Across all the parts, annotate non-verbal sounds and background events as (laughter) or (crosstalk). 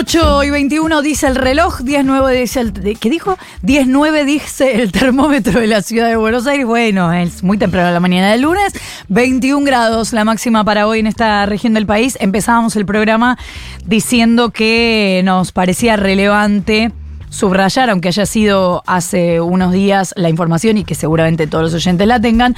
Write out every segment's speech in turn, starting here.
8 y 21 dice el reloj, 10.9 dice el... ¿Qué dijo? 10.9 dice el termómetro de la ciudad de Buenos Aires. Bueno, es muy temprano la mañana del lunes. 21 grados la máxima para hoy en esta región del país. Empezábamos el programa diciendo que nos parecía relevante subrayar, aunque haya sido hace unos días la información y que seguramente todos los oyentes la tengan,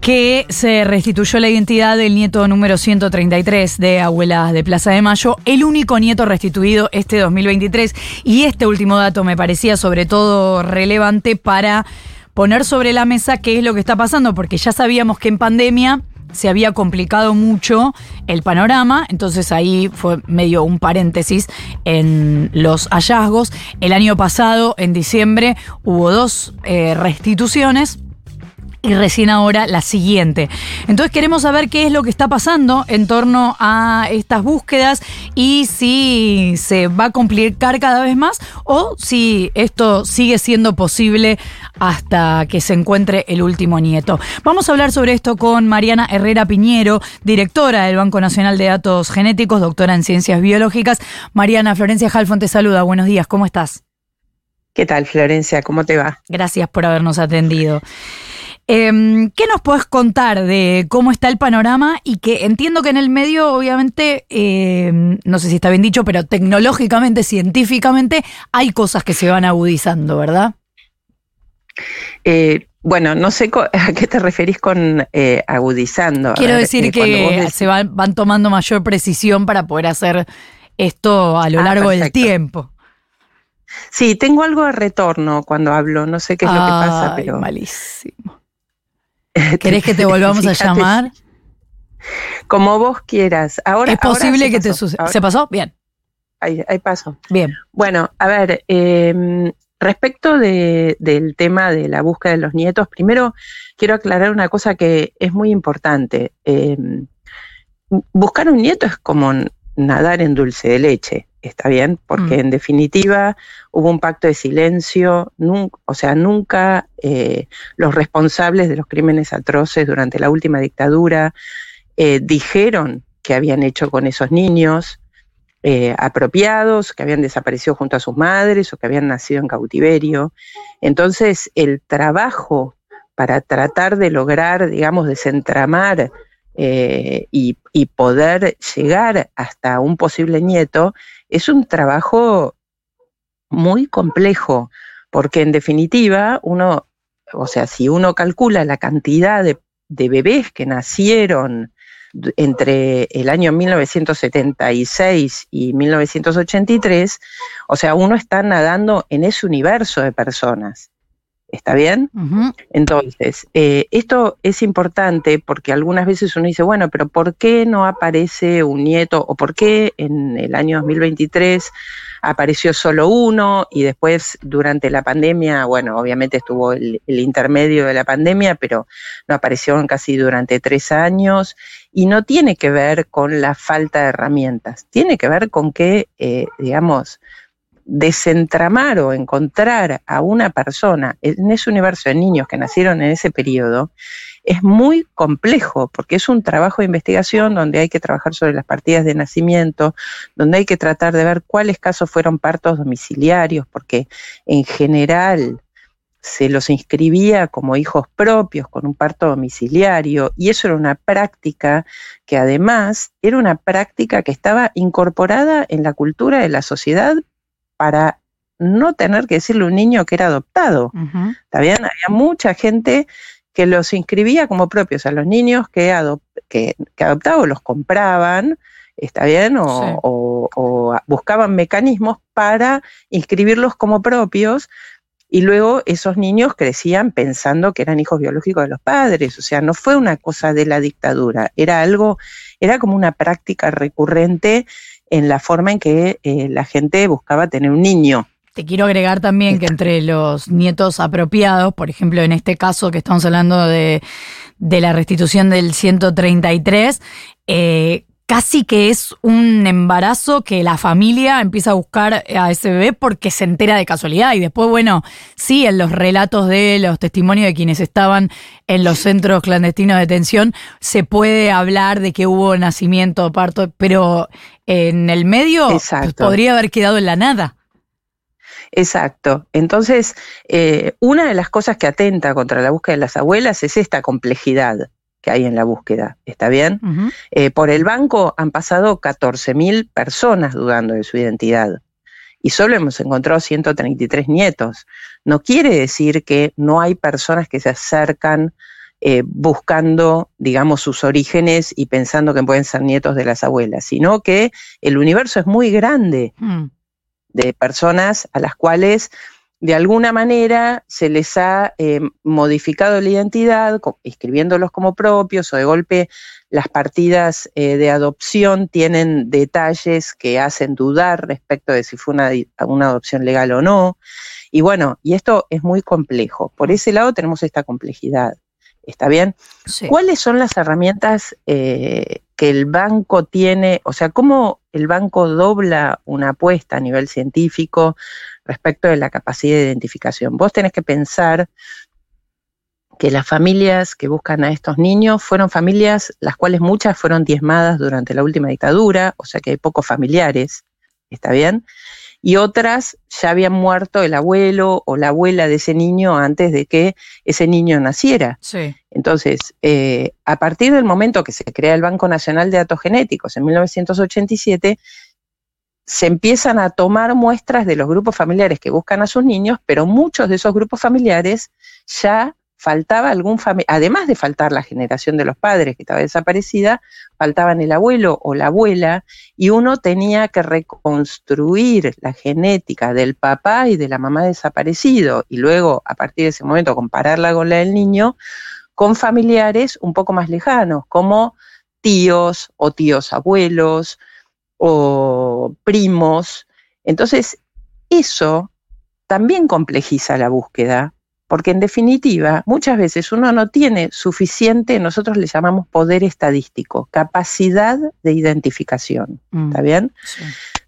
que se restituyó la identidad del nieto número 133 de Abuelas de Plaza de Mayo, el único nieto restituido este 2023. Y este último dato me parecía sobre todo relevante para poner sobre la mesa qué es lo que está pasando, porque ya sabíamos que en pandemia se había complicado mucho el panorama, entonces ahí fue medio un paréntesis en los hallazgos. El año pasado, en diciembre, hubo dos eh, restituciones y recién ahora la siguiente. Entonces queremos saber qué es lo que está pasando en torno a estas búsquedas y si se va a complicar cada vez más o si esto sigue siendo posible hasta que se encuentre el último nieto. Vamos a hablar sobre esto con Mariana Herrera Piñero, directora del Banco Nacional de Datos Genéticos, doctora en Ciencias Biológicas. Mariana Florencia Jalfón te saluda. Buenos días, ¿cómo estás? ¿Qué tal, Florencia? ¿Cómo te va? Gracias por habernos atendido. Em, ¿Qué nos puedes contar de cómo está el panorama? Y que entiendo que en el medio, obviamente, em, no sé si está bien dicho, pero tecnológicamente, científicamente, hay cosas que se van agudizando, ¿verdad? Eh, bueno, no sé (laughs) a qué te referís con eh, agudizando. Quiero decir eh, que se van, tomando mayor precisión para poder hacer esto a lo ah, largo del tiempo. Sí, tengo algo de retorno cuando hablo, no sé qué es lo que pasa, pero. Malísimo. (laughs) ¿Querés que te volvamos a llamar? Como vos quieras. Ahora, es posible que te suceda. ¿Se pasó? Bien. Ahí, paso. Bien. Bueno, a ver, em, respecto del tema de la búsqueda de los nietos, primero quiero aclarar una cosa que es muy importante. Em, buscar un nieto es como nadar en dulce de leche. ¿está bien? Porque mm. en definitiva hubo un pacto de silencio, o sea, nunca eh, los responsables de los crímenes atroces durante la última dictadura eh, dijeron que habían hecho con esos niños eh, apropiados, que habían desaparecido junto a sus madres o que habían nacido en cautiverio. Entonces, el trabajo para tratar de lograr, digamos, desentramar y, y, poder llegar hasta un posible nieto es un trabajo muy complejo, porque en definitiva uno, o sea, si uno calcula la cantidad de, bebés que nacieron entre el año 1976 y 1983, o sea, uno está nadando en ese universo de personas. ¿Está bien? Entonces, eh, esto es importante porque algunas veces uno dice, bueno, pero ¿por qué no aparece un nieto o por qué en el año 2023 apareció solo uno y después durante la pandemia, bueno, obviamente estuvo el, intermedio de la pandemia, pero no apareció casi durante tres años y no tiene que ver con la falta de herramientas, tiene que ver con que, eh, digamos, desentramar o encontrar a una persona en ese universo de niños que nacieron en ese periodo es muy complejo porque es un trabajo de investigación donde hay que trabajar sobre las partidas de nacimiento, donde hay que tratar de ver cuáles casos fueron partos domiciliarios, porque en general se los inscribía como hijos propios con un parto domiciliario y eso era una práctica que además era una práctica que estaba incorporada en la cultura de la sociedad para no tener que decirle a un niño que era adoptado. ¿Está bien? Había mucha gente que los inscribía como propios a los niños que, que, adoptaban los compraban, ¿está bien? O, o, buscaban mecanismos para inscribirlos como propios y luego esos niños crecían pensando que eran hijos biológicos de los padres, o sea, no fue una cosa de la dictadura, era algo, era como una práctica recurrente en la forma en que eh, la gente buscaba tener un niño. Te quiero agregar también que entre los nietos apropiados, por ejemplo, en este caso que estamos hablando de, la restitución del 133, eh, casi que es un embarazo que la familia empieza a buscar a ese bebé porque se entera de casualidad. Y después, bueno, sí, en los relatos de los testimonios de quienes estaban en los centros clandestinos de detención, se puede hablar de que hubo nacimiento, parto, pero en el medio pues, podría haber quedado en la nada. Exacto. Entonces, eh, una de las cosas que atenta contra la búsqueda de las abuelas es esta complejidad que hay en la búsqueda. ¿Está bien? Eh, por el banco han pasado 14.000 personas dudando de su identidad y solo hemos encontrado 133 nietos. No quiere decir que no hay personas que se acercan eh, buscando, digamos, sus orígenes y pensando que pueden ser nietos de las abuelas, sino que el universo es muy grande mm. de personas a las cuales de alguna manera se les ha eh, modificado la identidad, escribiéndolos como propios o de golpe las partidas eh, de adopción tienen detalles que hacen dudar respecto de si fue una, una, adopción legal o no. Y bueno, y esto es muy complejo. Por ese lado tenemos esta complejidad. ¿Está bien? ¿Cuáles son las herramientas eh, que el banco tiene? O sea, ¿cómo el banco dobla una apuesta a nivel científico respecto de la capacidad de identificación? Vos tenés que pensar que las familias que buscan a estos niños fueron familias, las cuales muchas fueron diezmadas durante la última dictadura, o sea que hay pocos familiares, ¿está bien? Y otras ya habían muerto el abuelo o la abuela de ese niño antes de que ese niño naciera. Entonces, eh, a partir del momento que se crea el Banco Nacional de Datos Genéticos en 1987, se empiezan a tomar muestras de los grupos familiares que buscan a sus niños, pero muchos de esos grupos familiares ya faltaba algún además de faltar la generación de los padres que estaba desaparecida, faltaban el abuelo o la abuela y uno tenía que reconstruir la genética del papá y de la mamá desaparecido y luego a partir de ese momento compararla con la del niño con familiares un poco más lejanos, como tíos o tíos abuelos o primos. Entonces, eso también complejiza la búsqueda porque en definitiva, muchas veces uno no tiene suficiente, nosotros le llamamos poder estadístico, capacidad de identificación, mm, ¿está bien?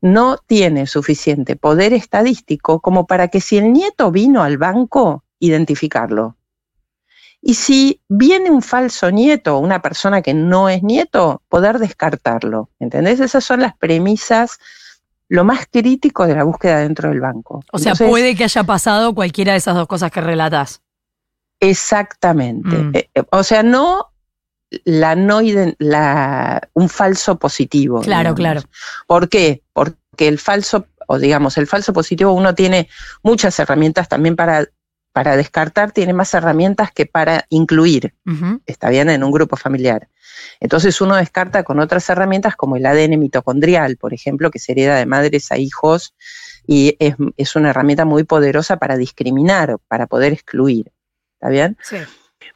No tiene suficiente poder estadístico como para que si el nieto vino al banco, identificarlo. Y si viene un falso nieto, una persona que no es nieto, poder descartarlo. ¿Entendés? Esas son las premisas lo más crítico de la búsqueda dentro del banco. O sea, puede que haya pasado cualquiera de esas dos cosas que relatas. Exactamente. Mm. Eh, eh, o sea, no la no la, un falso positivo. Claro, claro. ¿Por qué? Porque el falso, o digamos, el falso positivo uno tiene muchas herramientas también para para descartar tiene más herramientas que para incluir, está bien, en un grupo familiar. Entonces uno descarta con otras herramientas como el ADN mitocondrial, por ejemplo, que se hereda de madres a hijos y es, una herramienta muy poderosa para discriminar, para poder excluir, ¿está bien? Sí.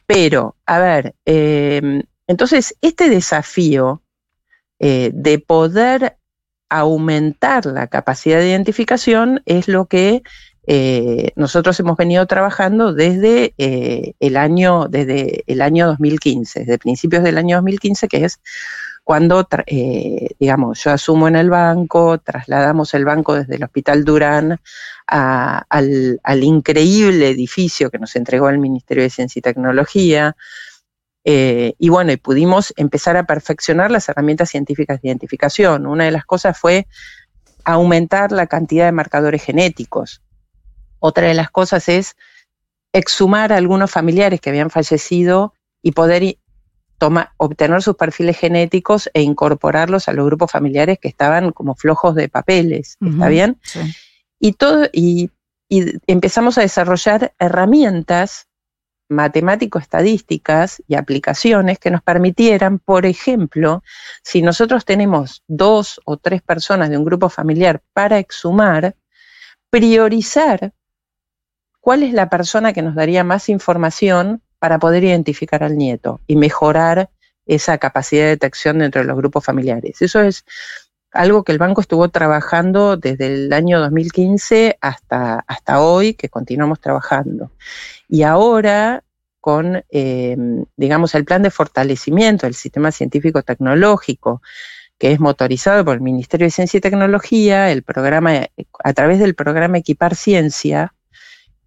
Pero, a ver, em, entonces este desafío eh, de poder aumentar la capacidad de identificación es lo que eh, nosotros hemos venido trabajando desde eh, el año, desde el año 2015, desde principios del año 2015, que es cuando, eh, digamos, yo asumo en el banco, trasladamos el banco desde el Hospital Durán al, increíble edificio que nos entregó el Ministerio de Ciencia y Tecnología. y bueno, y pudimos empezar a perfeccionar las herramientas científicas de identificación. Una de las cosas fue aumentar la cantidad de marcadores genéticos. Otra de las cosas es exhumar a algunos familiares que habían fallecido y poder obtener sus perfiles genéticos e incorporarlos a los grupos familiares que estaban como flojos de papeles, ¿está bien? Y, todo, y, empezamos a desarrollar herramientas matemático-estadísticas y aplicaciones que nos permitieran, por ejemplo, si nosotros tenemos dos o tres personas de un grupo familiar para exhumar, priorizar cuál es la persona que nos daría más información para poder identificar al nieto y mejorar esa capacidad de detección dentro de los grupos familiares. Eso es algo que el banco estuvo trabajando desde el año 2015 hasta, hasta hoy, que continuamos trabajando. Y ahora, con, em, digamos, el plan de fortalecimiento del sistema científico-tecnológico, que es motorizado por el Ministerio de Ciencia y Tecnología, el programa, a través del programa Equipar Ciencia,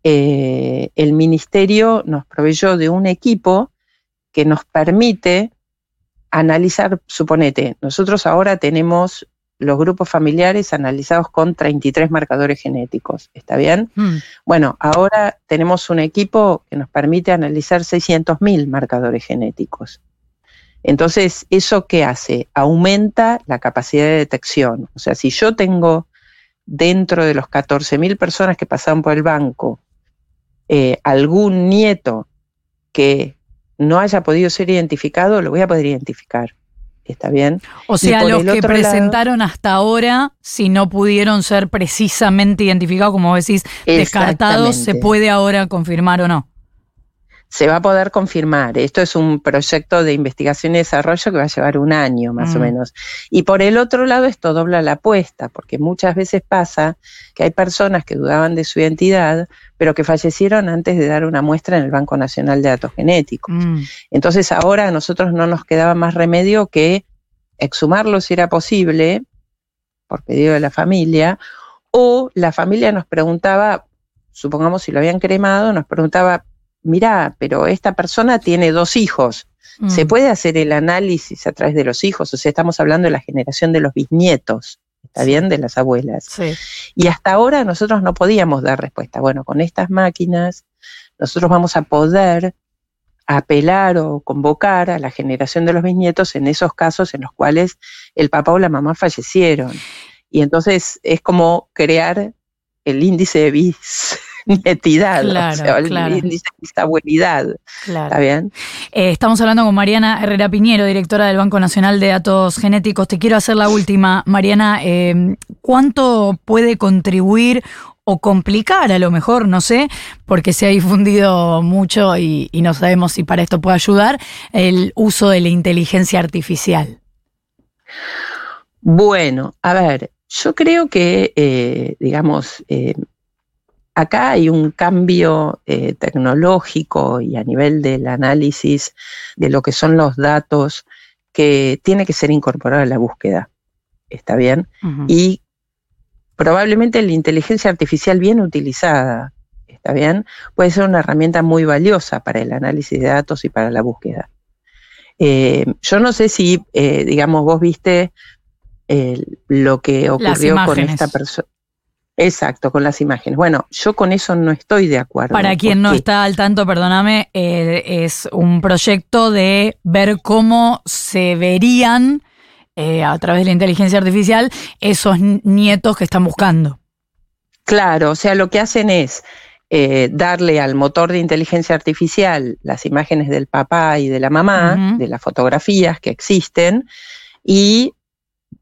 eh, el Ministerio nos proveyó de un equipo que nos permite analizar, suponete, nosotros ahora tenemos los grupos familiares analizados con 33 marcadores genéticos, ¿está bien? Hmm. Bueno, ahora tenemos un equipo que nos permite analizar 600.000 marcadores genéticos. Entonces, ¿eso qué hace? Aumenta la capacidad de detección. O sea, si yo tengo dentro de los 14.000 personas que pasaron por el banco eh, algún nieto que no haya podido ser identificado, lo voy a poder identificar. ¿Está bien? O sea, los que presentaron hasta ahora, si no pudieron ser precisamente identificados, como decís, descartados, ¿se puede ahora confirmar o no? Se va a poder confirmar. Esto es un proyecto de investigación y desarrollo que va a llevar un año más o mm. menos. Y por el otro lado, esto dobla la apuesta, porque muchas veces pasa que hay personas que dudaban de su identidad, pero que fallecieron antes de dar una muestra en el Banco Nacional de Datos Genéticos. Mm. Entonces ahora a nosotros no nos quedaba más remedio que exhumarlo si era posible, por pedido de la familia, o la familia nos preguntaba, supongamos si lo habían cremado, nos preguntaba, mira, pero esta persona tiene dos hijos. ¿Se mm. puede hacer el análisis a través de los hijos? O sea, estamos hablando de la generación de los bisnietos, ¿está bien? De las abuelas. Y hasta ahora nosotros no podíamos dar respuesta. Bueno, con estas máquinas nosotros vamos a poder apelar o convocar a la generación de los bisnietos en esos casos en los cuales el papá o la mamá fallecieron. Y entonces es como crear el índice de bis (laughs) netidad, claro, o sea, ¿Está bien? Eh, estamos hablando con Mariana Herrera Piñero, directora del Banco Nacional de Datos Genéticos. Te quiero hacer la última. Mariana, eh, ¿cuánto puede contribuir o complicar a lo mejor, no sé, porque se ha difundido mucho y, no sabemos si para esto puede ayudar, el uso de la inteligencia artificial? Bueno, a ver, yo creo que, eh, digamos, acá hay un cambio eh, tecnológico y a nivel del análisis de lo que son los datos que tiene que ser incorporado a la búsqueda. ¿Está bien? Y probablemente la inteligencia artificial bien utilizada, ¿está bien? Puede ser una herramienta muy valiosa para el análisis de datos y para la búsqueda. Eh, yo no sé si, eh, digamos, vos viste lo que ocurrió con esta persona. Exacto, con las imágenes. Bueno, yo con eso no estoy de acuerdo. Para quien no está al tanto, perdóname, eh, es un proyecto de ver cómo se verían eh, a través de la inteligencia artificial esos nietos que están buscando. Claro, o sea, lo que hacen es eh, darle al motor de inteligencia artificial las imágenes del papá y de la mamá, de las fotografías que existen, y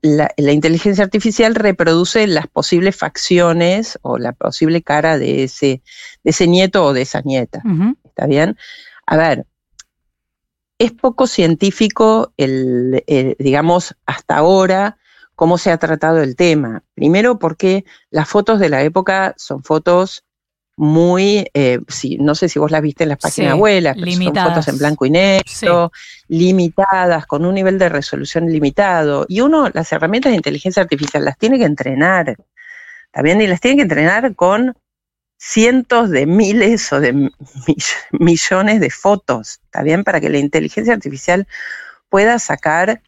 la, inteligencia artificial reproduce las posibles facciones o la posible cara de ese, de ese nieto o de esa nieta. ¿Está bien? A ver, es poco científico el, digamos, hasta ahora cómo se ha tratado el tema. Primero porque las fotos de la época son fotos muy, eh, no sé si vos las viste en las páginas abuelas, son fotos en blanco y negro, limitadas, con un nivel de resolución limitado. Y uno, las herramientas de inteligencia artificial las tiene que entrenar, también, y las tiene que entrenar con cientos de miles o de millones de fotos, ¿está bien? Para que la inteligencia artificial pueda sacar,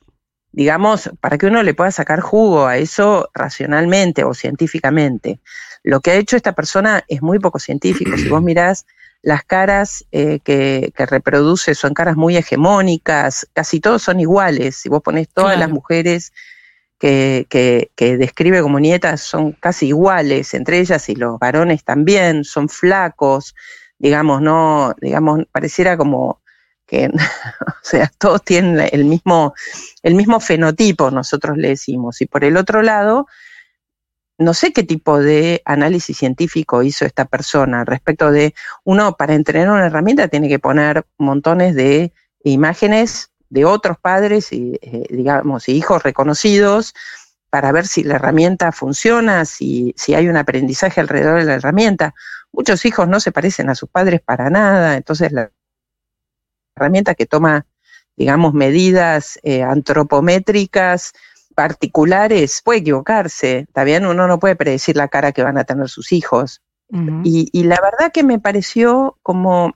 digamos, para que uno le pueda sacar jugo a eso racionalmente o científicamente. Lo que ha hecho esta persona es muy poco científico. Si vos mirás las caras eh, que, reproduce son caras muy hegemónicas, casi todos son iguales. Si vos ponés todas las mujeres que, que, describe como nietas son casi iguales entre ellas y los varones también, son flacos, digamos, no, digamos, pareciera como (laughs) o sea, todos tienen el mismo, el mismo fenotipo, nosotros le decimos. Y por el otro lado, no sé qué tipo de análisis científico hizo esta persona respecto de, uno, para entrenar una herramienta tiene que poner montones de imágenes de otros padres y, eh, digamos, hijos reconocidos para ver si la herramienta funciona, si, si hay un aprendizaje alrededor de la herramienta. Muchos hijos no se parecen a sus padres para nada, entonces la herramienta que toma, digamos, medidas eh, antropométricas particulares, puede equivocarse, bien, uno no puede predecir la cara que van a tener sus hijos. y, y, la verdad que me pareció como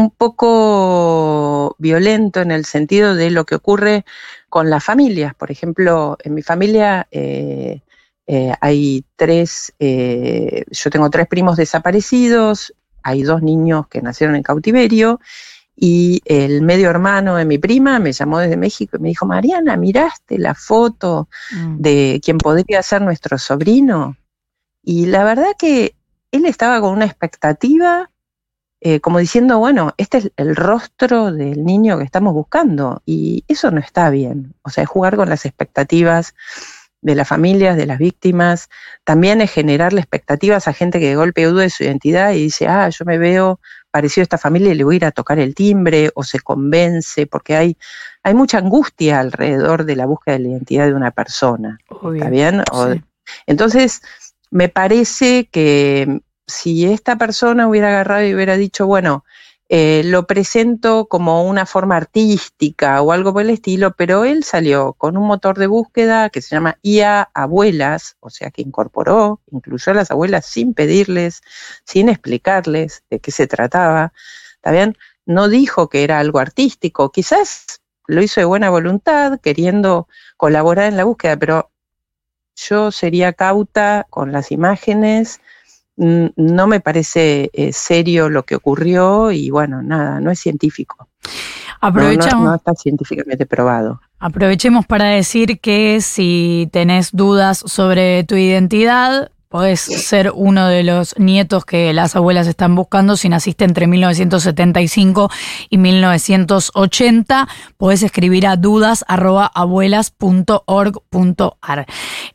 un poco violento en el sentido de lo que ocurre con las familias. Por ejemplo, en mi familia eh, eh, hay tres, eh, yo tengo tres primos desaparecidos, hay dos niños que nacieron en cautiverio y el medio hermano de mi prima me llamó desde México y me dijo, Mariana, ¿miraste la foto mm. de quien podría ser nuestro sobrino? Y la verdad que él estaba con una expectativa eh, como diciendo, bueno, este es el rostro del niño que estamos buscando y eso no está bien. O sea, es jugar con las expectativas de las familias, de las víctimas, también es generarle expectativas a gente que de golpe duda de su identidad y dice, ah, yo me veo parecido a esta familia y le voy a ir a tocar el timbre o se convence, porque hay, hay mucha angustia alrededor de la búsqueda de la identidad de una persona. ¿Está bien? Entonces, me parece que si esta persona hubiera agarrado y hubiera dicho, bueno, eh, lo presento como una forma artística o algo por el estilo, pero él salió con un motor de búsqueda que se llama IA Abuelas, o sea que incorporó, incluyó a las abuelas sin pedirles, sin explicarles de qué se trataba, ¿está bien? No dijo que era algo artístico, quizás lo hizo de buena voluntad, queriendo colaborar en la búsqueda, pero yo sería cauta con las imágenes, no me parece eh, serio lo que ocurrió y bueno, nada, no es científico. Aprovechamos. No, está científicamente probado. Aprovechemos para decir que si tenés dudas sobre tu identidad, Podés ser uno de los nietos que las abuelas están buscando si naciste entre 1975 y 1980. Podés escribir a dudas.abuelas.org.ar.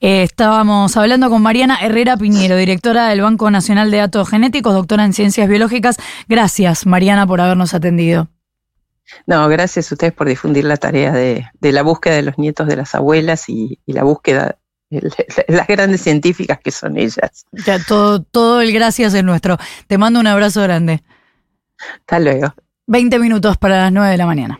Eh, estábamos hablando con Mariana Herrera Piñero, directora del Banco Nacional de Datos Genéticos, doctora en Ciencias Biológicas. Gracias, Mariana, por habernos atendido. No, gracias a ustedes por difundir la tarea de, la búsqueda de los nietos de las abuelas y, y la búsqueda (laughs) las grandes científicas que son ellas. Ya, todo, todo el gracias es nuestro. Te mando un abrazo grande. Hasta luego. 20 minutos para las 9 de la mañana.